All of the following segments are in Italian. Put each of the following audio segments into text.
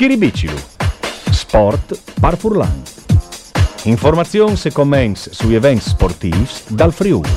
Schiribicilu. Sport par Furlan. Informazioni e commenti sugli eventi sportivi dal Friuli.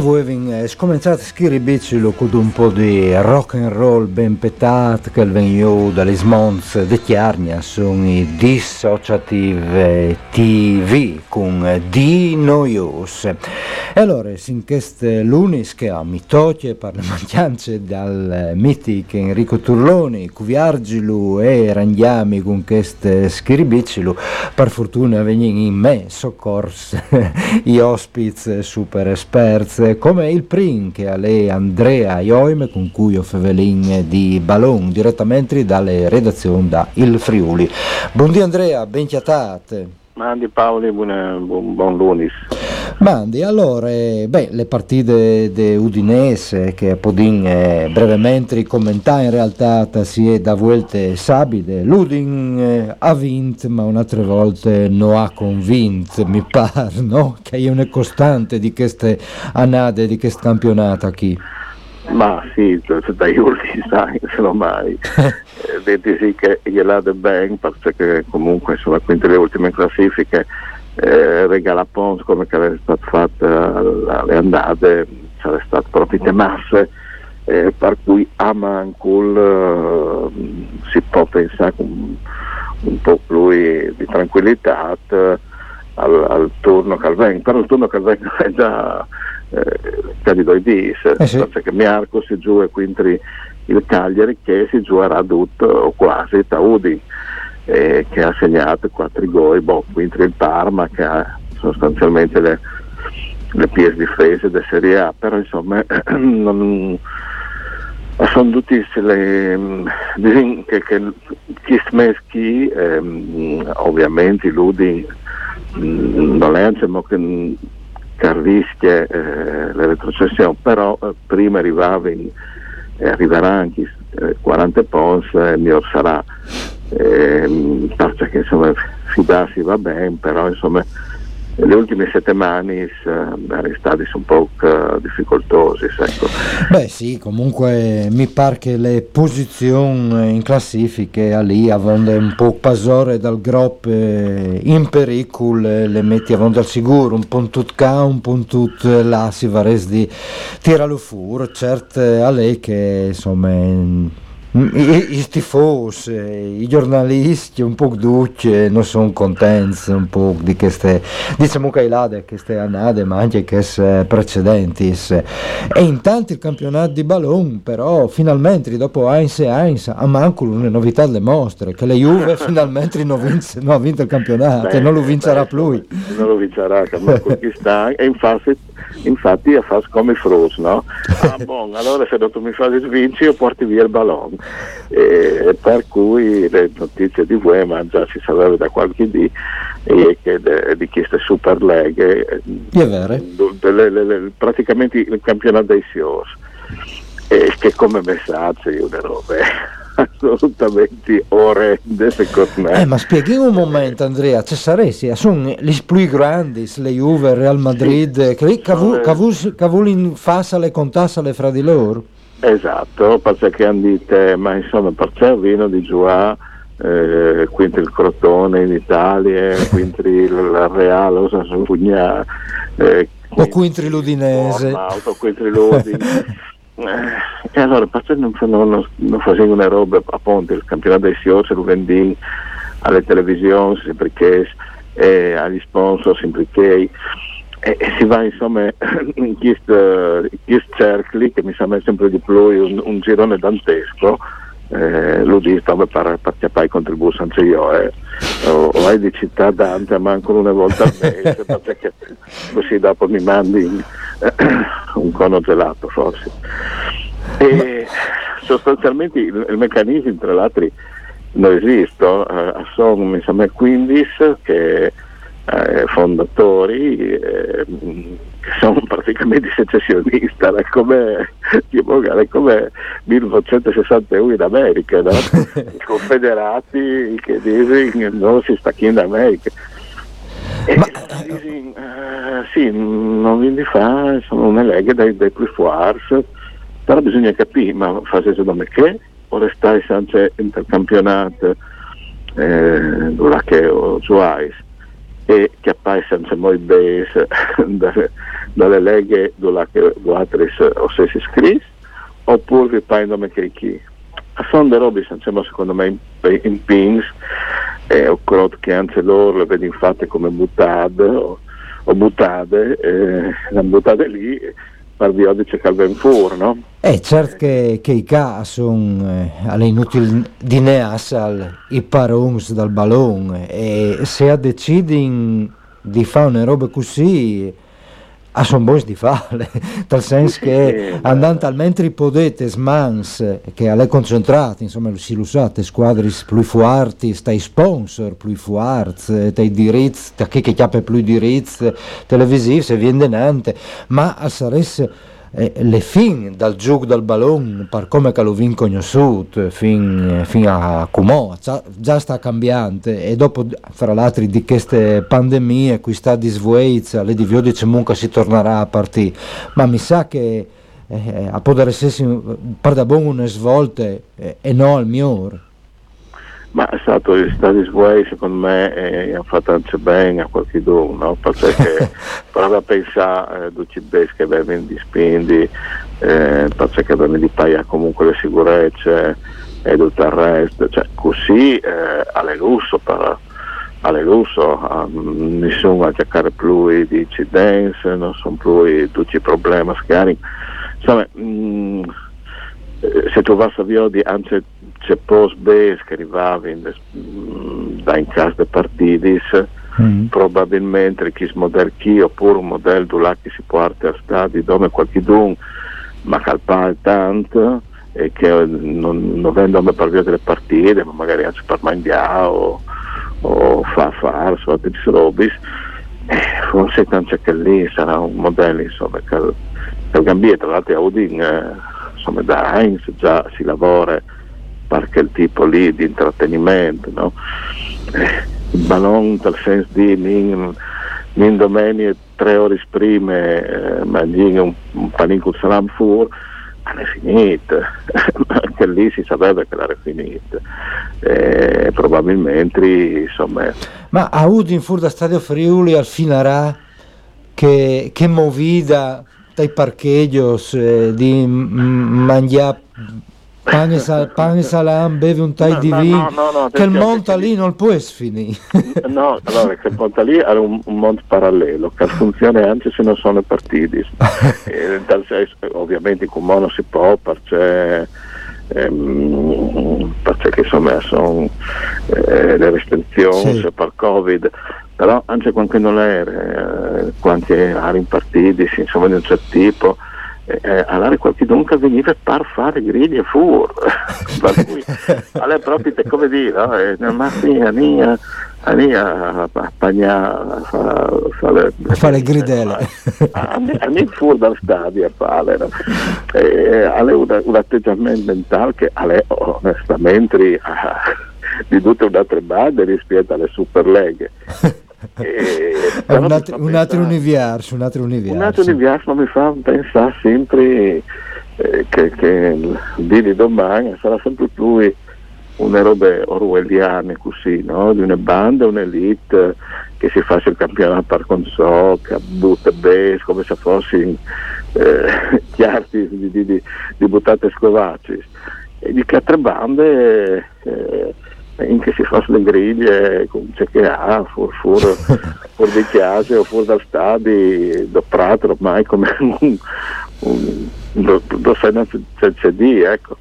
E voi avete scominciato a scrivere con un po' di rock and roll ben petato che veniva dalle smons di Chiarnia sono i Dissociative TV con Di Noios. E allora, in queste lunis che a le mancanze dal mitico Enrico Turloni, Cuviargilu e Rangiami con queste scribicilu, per fortuna vengono in me soccorsi i ospiti super esperti come il Prin che è lei Andrea Ioime con cui ho fevelin di Ballon direttamente dalle redazioni da Il Friuli. Buondì Andrea, ben chiatate. Mandi Paoli, buon, buon, buon lunis. Mandi, allora, eh, beh, le partite di Udinese che Podin eh, brevemente commentare in realtà si è da volte sabide, l'Udin eh, ha vinto ma un'altra volta non ha convinto, mi pare, no? Che è una costante di queste annate, di questo campionato qui. Ma sì, dai ultimi se non mai. eh, vedi sì che gliel'ha ben perché comunque sono quindi le ultime classifiche eh, regala Pons come che aveva stato fatto alle andate, sarebbe stato proprio masse, eh, per cui a Mancul eh, si può pensare un, un po' più di tranquillità eh, al, al, turno che viene, però il turno che viene è già eh, di due dis, Eh sì. perché Miarco si gioca quindi il Cagliari che si giocherà tutto o quasi Taudi eh, che ha segnato 4 gol, boh, quindi il Parma che ha sostanzialmente le, le pies difese della Serie A, però insomma non, sono tutti le, dicono che, che chi smeschi ehm, ovviamente ludi mh, non è diciamo, che, che rischia eh, la retrocessione, però eh, prima arrivava in, eh, arriverà anche eh, 40 pons e miglior sarà. Eh, perché insomma fidarsi va bene, però insomma le ultime settimane sono state un po' difficoltose. Ecco. Beh sì, comunque mi pare che le posizioni in classifiche a lì avendo un po' pasore dal gruppo eh, in pericolo eh, le metti avendo al sicuro, un po' tutto qua, un po' tutto là si va di tirarlo fuori, certo a lei che insomma I, i tifosi, i giornalisti un po' duce non sono contenti un po' di queste, diciamo che là di queste annate ma anche queste precedenti e intanto il campionato di Ballon però finalmente dopo Heinz e Heinz a manco una novità le mostre che le Juve finalmente non, vince, non ha vinto il campionato beh, e non lo vincerà più non lo vincerà e infatti infatti a fare come Frus, no? Ah, bon, allora se non tu mi fai svinci io porti via il ballon. E, per cui le notizie di Vuema già si sapeva da qualche dì e che de, di queste super leghe, praticamente il campionato dei SIOS, e che come messaggio io le robe assolutamente orrende secondo me. Eh, ma spieghi un momento Andrea, ci saresti, sono gli più grandi, le Juve, Real Madrid, sì. che cavulin fassale contassale fra di loro? Esatto, perché hanno detto, ma insomma il vino di Giua, eh, quindi il Crotone in Italia, quindi il Reale, o Sassugnà, eh, o quindi l'Udinese. O quindi l'Udinese. Eh, e allora perché non, non, non facendo una roba appunto il campionato dei CEO se lo vendi alle televisioni perché eh, agli sponsor sempre che e, e, si va insomma in questi cerchi che mi sembra sempre di più un, un girone dantesco eh, lo dico per, per chiappare i contributi anche io eh. o, o hai di città Dante manco una volta al mese perché così dopo mi mandi un cono gelato forse e sostanzialmente il, il meccanismo tra l'altro non esiste eh, sono mi sembra 15 che eh, fondatori eh, che sono praticamente secessionisti, è come, è come 1961 in America, no? i confederati che dicono non si sta in America. E Ma... dicono, uh, sì, non vi fa, sono una lega dei, dei più forti, però bisogna capire, ma fate secondo me che? O restai sempre intercampionato eh, che o giocais? E che appare senza bene dalle, dalle leghe dove o se si iscrive oppure vi prendono che chi. A delle robe insomma, secondo me in, in pins e ho credo che anche loro le vedono fatte come buttate o, o buttate eh, buttate lì di cercare ben fuori no? Eh, certo che, che i casi sono eh, alle inutili di neas i parons dal ballone e se decidi di fare una roba così a sono buoni di fare, nel senso che andando talmente potete smans che alle concentrate, insomma si usate squadre più forti, stai sponsor più forti, dai diritti, chi che chiappa più diritti televisivi, se viene denante, ma a saresse eh, le fin dal gioco del ballone per come che lo vinco conosciuto fin, fin a Cumò. Già, già, sta cambiando e dopo fra l'altro di queste pandemie qui sta di svuezza le dice comunque si tornerà a partire ma mi sa che eh, a poter essere per da buono una svolta eh, e non al migliore ma è stato il Studies Way secondo me e ha fatto anche bene a qualche dono no? perché prova a pensare eh, duci che avevano di spindi eh, perché avevano di pagare comunque le sicurezze e tutto il resto. Cioè così eh, alle lusso per alle lusso um, nessuno a cercare più di incidenze non sono più tutti i problemi che insomma mh, mm, eh, se tu vas a via anche c'è post bes che arrivava in, mm, da in casa dei partiti mm. probabilmente chi modello chi oppure un modello là che si porta a stadi dove qualcuno ma calpa tanto e che non, non vengono per via delle partite ma magari anche per mangiare o, o fa fare so, altri robis eh, forse tanto che lì sarà un modello insomma che, il Gambietto tra l'altro a Udin eh, insomma da Heinz già si lavora per quel tipo lì di intrattenimento, no? Eh, il ballon nel senso di in, in tre ore prima eh, mangiare un, un panino con salam fur, ma è finita, anche lì si sapeva che era finita, eh, probabilmente insomma... Ma a Udin fur da Stadio Friuli al finarà che, che movida dai parcheggios eh, di mangiare pane, sal, pane salam, bevi un tai No, di no, vino, no, no, no, che il perché- lì non può finire. No, allora quel monte lì era un, un monte parallelo che funziona anche se non sono partiti. E dal senso, ovviamente con mono si può perché, ehm, perché insomma sono eh, le restrizioni Sì. per Covid, però anche quando non era, eh, quando erano in partiti, insomma di un certo tipo, eh, allora qualcuno che veniva per fare grigli e fur per cui allora proprio come dire no? eh, ma sì Ania Ania a pagnare a fare A fare le gridelle. a me fuori dal stadio a fare no? eh, alle un, atteggiamento mentale che alle onestamente ha di tutte un'altra bande rispetto alle superleghe Eh, È però un fa un altro universo, un altro universo. un altro universo mi fa pensare sempre eh, che, che di domani sarà sempre più una roba orwelliane così, no? di una banda, un'elite che si fa il campionato per console, che butta base come se fossero eh, chiarti di, di, di, di buttate scovacci. E di che altre bande eh, che si fa le griglie, con c'è che ha, fur, fur, fur di chiase o fuori dal stadio, do prato ormai come un, un, do, do c'è, c'è di, ecco.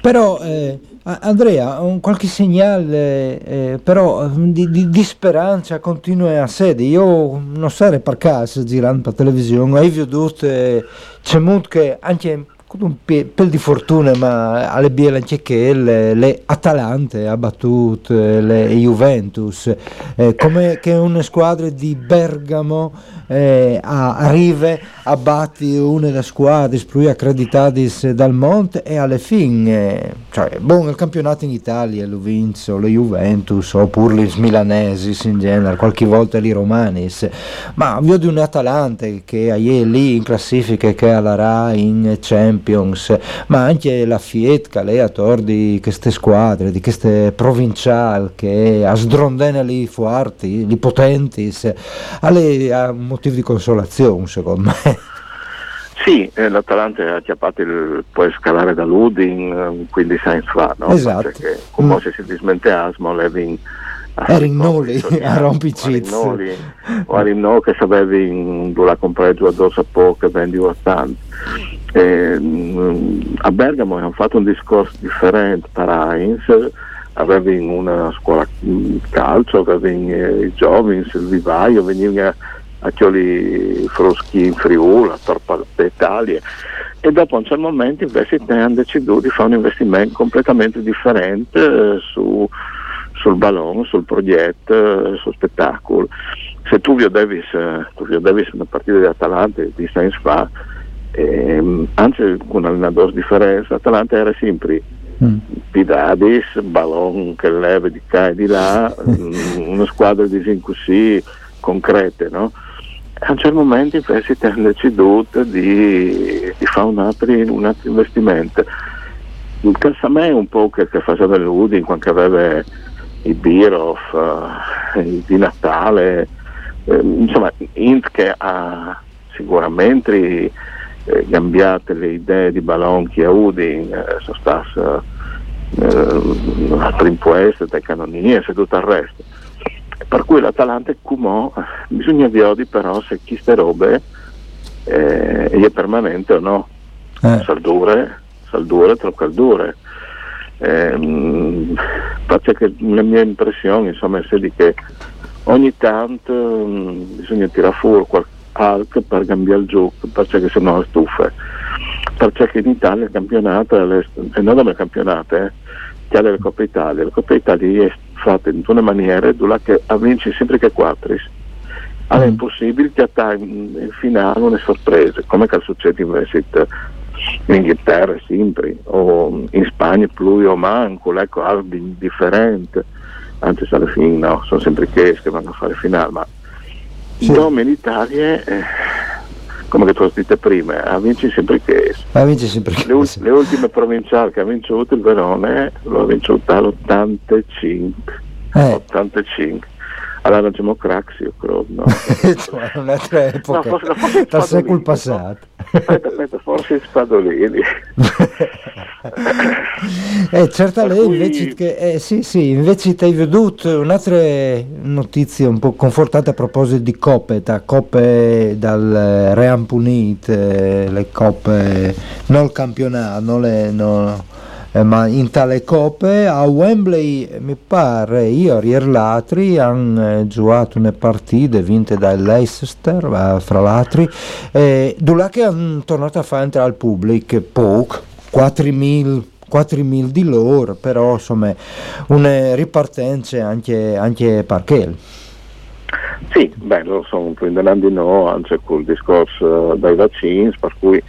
Però eh, Andrea, un qualche segnale eh, però di, di- di speranza continua a sede. Io non so per caso girando per televisione, hai veduto eh, c'è molto che anche un pe- pel di fortuna, ma alle biele anche che le, le Atalante ha battuto eh, le Juventus, eh, come che una squadra di Bergamo eh, a- arriva a batti una delle squadre più accreditate dal Monte e alla fine, cioè, buon il campionato in Italia lo vinso le Juventus oppure gli Milanesi in genere, qualche volta i Romanis, ma vedo di un Atalante che è lì in classifica che alla Rai in Champions, ma anche la Fiat ha di queste squadre, di queste provinciali che a sdrondene lì forti, lì potenti, ha un motivo di consolazione secondo me. Sì, eh, l'Atalanta ha chiappato il può scalare da Ludin eh, 15 anni fa, no? Esatto. Perché come se si dismenteasmo, Levin Era in noli, a rompichiz. o a Rinnò che sapevi la compreggio addosso a poco e vendi bastante. E, mm, a Bergamo hanno fatto un discorso differente per Heinz, avevi una scuola mm, calcio, avevi eh, i giovani, il vivaio, veniva a Chioli Froschi in Friuli, a Torpa d'Italia e dopo a un certo momento invece hanno deciso di fare un investimento completamente differente eh, su, sul ballone, sul progetto, eh, sul spettacolo. Se tu vedevi, eh, tu vedevi una partita di Atalanta di anni fa, ehm, anzi con allenatore differenza, Atalanta era sempre Pidadis, ballon che leva di qua e di là, mm, una squadra di così concrete, no? A un certo momento invece ti hanno deciso di, di fare un altro, un altro investimento. Il me è un po' che, che faceva l'Udin quando aveva i Birov, eh, i di Natale, eh, insomma, Int che ha sicuramente eh, cambiato le idee di Balonchi a Udin, eh, sono state eh, altre impueste, dai canonie e tutto il resto. Per cui l'Atalanta è come bisogna vedere però se queste robe eh, è permanente o no. Eh. Saldure, saldure, troppo caldure. Ehm, perché la mia impressione insomma è di che ogni tanto mm, bisogna tirare fuori qualcosa per cambiare il gioco perché se no è stufa perché in Italia il campionato è le- e non come campionato eh, che ha la Coppa Italia. La Coppa Italia è fatta in una maniera dove che vince sempre che quattro. Allora è impossibile che a in, in finale una sorpresa come che succede invece in Inghilterra sempre o in Spagna più o manco ecco algo di differente. Anche se alla fine no, sono sempre che che vanno a fare finale ma come in Italia eh, come che tu hai detto prima ha vinto sempre che Ma vince sempre le, ul- le ultime provinciali che ha vinto il Verone lo ha vinto all'85 Eh. 85 Craxi io credo no? Cioè, un'altra epoca, No, forse- forse dal secolo passato. aspetta, forse Spadolini. eh, certo, lei cui... invece che, eh, sì, sì, invece ti hai veduto un'altra notizia un po' confortante a proposito di coppe, da coppe dal Real Punit, eh, le coppe, non il campionato, non le... No, ma in tale coppe a Wembley mi pare io ieri l'altri hanno eh, giocato una partita vinte dal Leicester eh, fra l'altro eh, dove che hanno tornato a fare entrare al pubblico poco 4.000 4.000 di loro però insomma una ripartenza anche, anche quello sì, beh, lo sono prendendo no, anche col discorso dai vaccini, per cui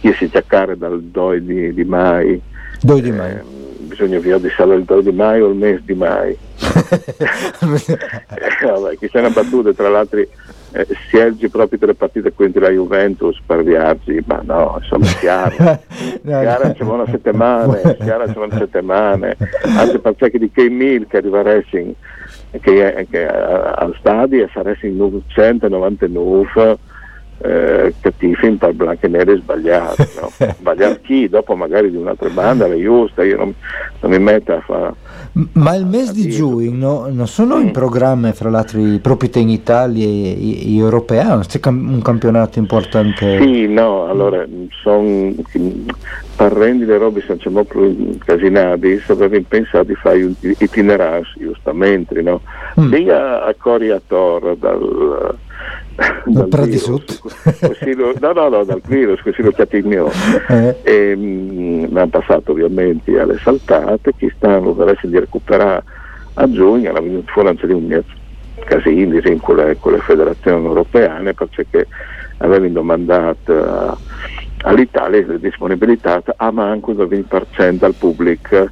chi si chiacchiera dal 2 di, di mai 2 di maio. Eh, bisogna via di sale il 2 di maio o il mese di maio. eh, vabbè, questa è una battuta, tra l'altro eh, si ergi proprio tre partite contro la Juventus per viaggi, ma no, insomma è chiaro. chiaro ci vuole una settimana, chiaro ci vuole una settimana, anche perché di che mil che arriva Racing che, è, che al stadio sarà in 199 eh, cattivi per blanche e nere sbagliate, no? sbagliare chi? Dopo magari di un'altra banda, la giusta, io non, non mi metto a fare... Ma il mese di giugno non sono mm. in programma fra l'altro proprio in Italia e, e europea? C'è un campionato importante? Sì, no, allora sono per rendere le robe siamo più incasinati, avevo pensato di fare itinerari giustamente, no? Mm. Lì a, a Coriator dal dal Prati Sud? no, no, no, dal virus, così lo Catigno. Eh. E, mh, mi hanno passato ovviamente alle saltate, che stanno per essere di recuperare a giugno, era venuto fuori anche un casino con le, con le federazioni europee, perché avevano domandato all'Italia la disponibilità a manco del 20% al pubblico.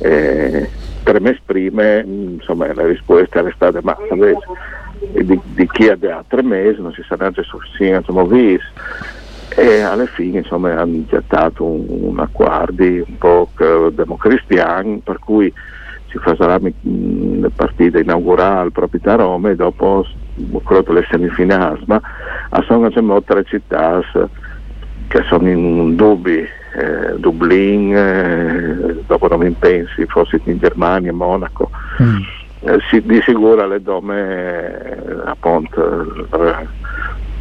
Eh, per me esprime, insomma, la risposta era stata, ma invece di, di chi ha tre mesi, non si sa neanche se siamo visti e alla fine insomma hanno gettato un, un accordo un po' democristiano per cui si farà le partite inaugurali proprio da Roma e dopo credo le semifinali. Ma sono tre città che sono in dubbi eh, Dublin eh, dopo non mi pensi forse in Germania, Monaco. Mm eh, si, di sicuro le donne eh, appunto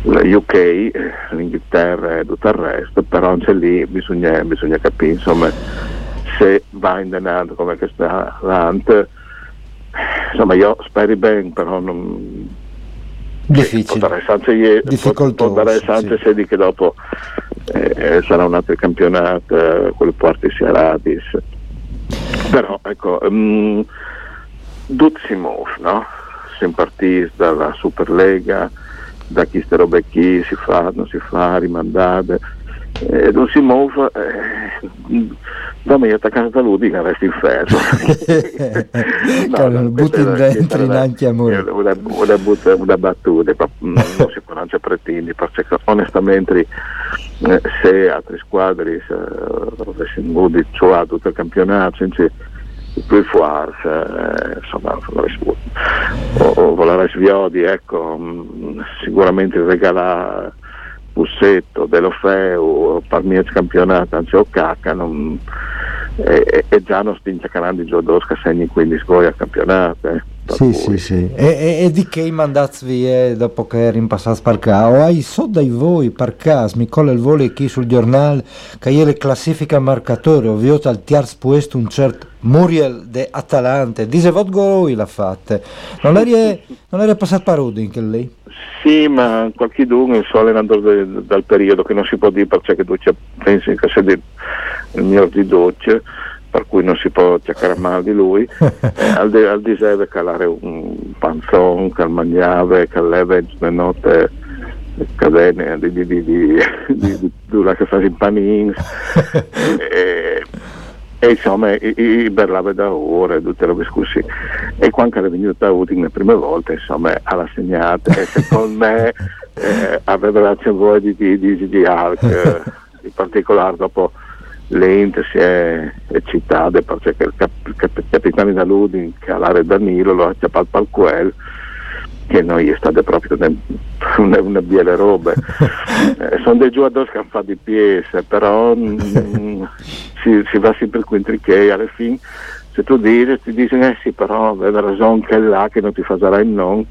UK, eh, l'Inghilterra e tutto il resto, però anche lì bisogna, bisogna capire insomma, se va in denaro come che sta avanti. Insomma io speri bene, però non... Difficile. Difficoltoso. Potrei anche sì. che dopo eh, sarà un altro campionato, eh, quello porti sia Radis. Però ecco... Um, Duzimov, no? Siamo partiti dalla Superlega, da chi ste robe chi si fa, non si fa, rimandate. Eh, Duzimov, eh, da me attaccare da lui che resta in ferro. no, no, butti dentro anche amore. Una, una, una battuta, non si può non pretendere, perché onestamente eh, se altre squadre avessero avuto tutto il campionato, più forte, eh, insomma, o, o volare sviodi, ecco, mm, sicuramente regalare Bussetto, Delofeu, mio campionato, anzi o cacca, non, e, e, già non stince canandi Giordosca segni quindi sgoia campionato. Eh. Sì, sì, sì. E, e, e, di che mandati via dopo che eri passato per qua? O hai so dai voi per caso, mi colla il volo qui sul giornale che le classifica marcatore, visto al tiers puesto un certo Muriel de Atalante, dice vot gol l'ha fatta. Non eri, non eri passato per Udin che lei? Sì, ma qualche dunque so allenatore dal periodo che non si può dire perché tu pensi che sia il mio di doccia per cui non si può cercare male di lui, eh, al, di, al di serve calare un mangiava, che leva le notte cadene di, di, di, di, di, di, di che fa i panini e, e insomma i, i parlava da ore tutte le discussioni e quando è venuto a Udine le prime volte insomma alla segnata e secondo me eh, aveva l'azione di, di, di, di Alc in particolare dopo l'ente si è eccitato perché il, cap, il cap, capitano Daludin che all'area Danilo lo ha chiappato al quel che noi state proprio una, una biele robe. eh, sono dei giocatori che hanno fatto di PS, però mm, si, si, va sempre quintriché alla fine se tu dici, ti dicono eh sì però aveva ragione che è là che non ti farà il non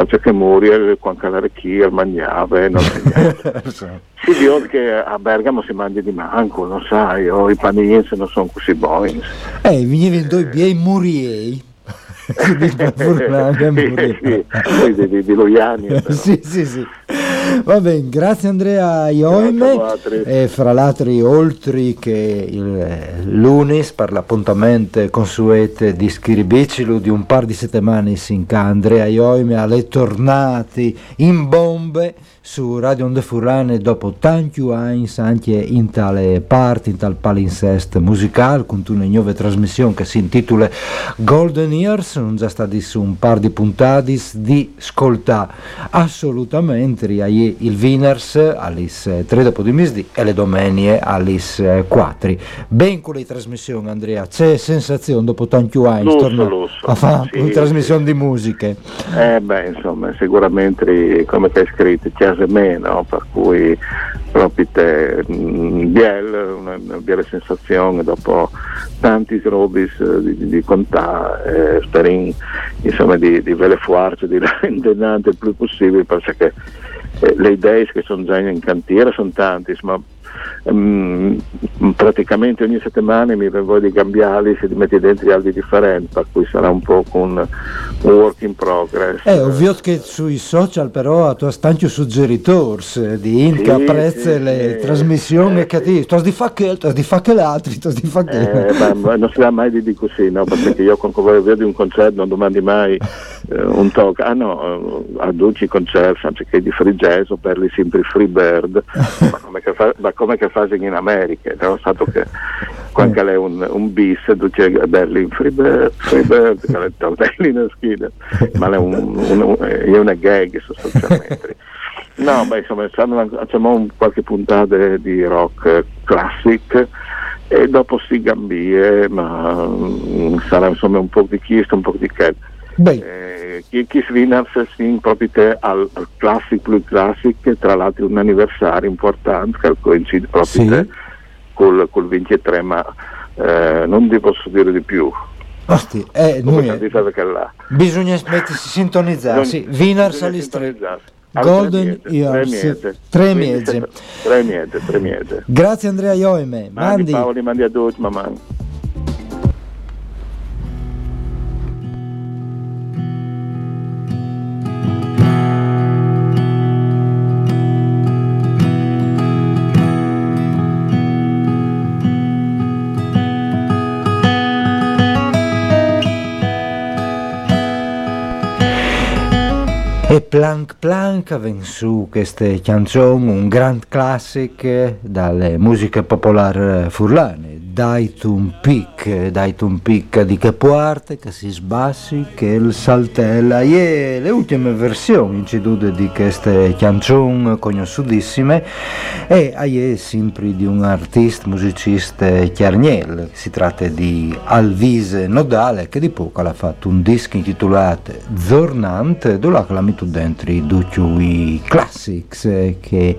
faccio che muore quando la rechia, il mangiava non c'è niente. Si vede che a Bergamo si mangia di manco non sai o i panini non sono così buoni. Eh venivano due bei muriei. Di, di, di, di Loiani sì sì sì Va bene, grazie Andrea Ioime. E fra l'altro, oltre che il lunes per l'appuntamento consuete di Schiribicilu di un par di settimane in Andrea Ioime alle tornate in bombe su Radio Onde Furlane dopo tanti anni anche in tale parte, in tal palinsest musicale con una nuova trasmissione che si intitola Golden Years, non già stati su un par di puntate di ascoltare assolutamente il Winners alle 3 dopo di misdi e le domenie alle 4. Ben con le trasmissioni Andrea, c'è sensazione dopo tanti anni tornare a fare sì, una trasmissione sì. di musiche? Eh beh insomma sicuramente come hai scritto c'è meno, per cui proprio te, mm, biel, una, una biele sensazione dopo tanti robis eh, di, di contare, eh, speriamo insomma di, di vele fuarci, di rendere il più possibile perché eh, le idee che sono già in cantiere sono tante, ma um, praticamente ogni settimana mi vengo di cambiarli se li metti dentro altri differenti, per cui sarà un po' un, un work in progress. È ovvio che sui social però a tua stanchio suggeritori di in che apprezza sì, le sì, trasmissioni eh, che ti sto di fa che sto di fa che l'altro sto di fa che eh, non si dà mai di dire così no? Perché io quando vedo un concerto non domandi mai eh, un talk ah no eh, a 12 concerti anziché di free jazz o per li sempre free bird. Ma come che fa, ma come che fase in America, no? stato che quando è un, un bis, c'è Berlin Freebird, Freebird, che è tortelli in schiena, ma è, un, un, è una gag sostanzialmente. No, beh, insomma, facciamo qualche puntata di rock classic e dopo si gambie, ma mm, sarà insomma un po' di chiesto, un po' di che. Eh, chi, chi svinarsi proprio te al, al classic, più classic, tra l'altro un anniversario importante che coincide proprio sì. te col, col 23, ma eh, non ti posso dire di più. Osti, eh, noi, bisogna mettersi sintonizzare, sì, Winners Golden Years, tre mesi. Tre mesi, tre mesi. Grazie Andrea Ioime. Mandi. Paoli, mandi a tutti, mamma. E Plank Plank ven su queste canzoni, un grand classic dalle musiche popolari furlane, Daitun Pic, Daitun Pic di Capuarte, che si sbassi, che il saltella, e le ultime versioni incedute di queste canzoni conosciutissime. E è sempre di un artista, musicista chiarniel, si tratta di Alvise Nodale che di poco ha fatto un disco intitolato Zornante, dove l'ha messo dentro i classics che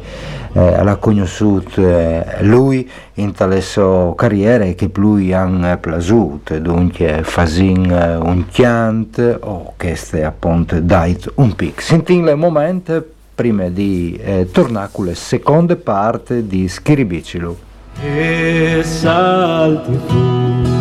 eh, ha conosciuto eh, lui in tale sua carriera e che lui ha piaciuto, dunque fasin eh, un chiant o che stia appunto dait un pic. Sentiamo il momento prima di eh, tornare con la seconda parte di Schiribicilu. E salti tu,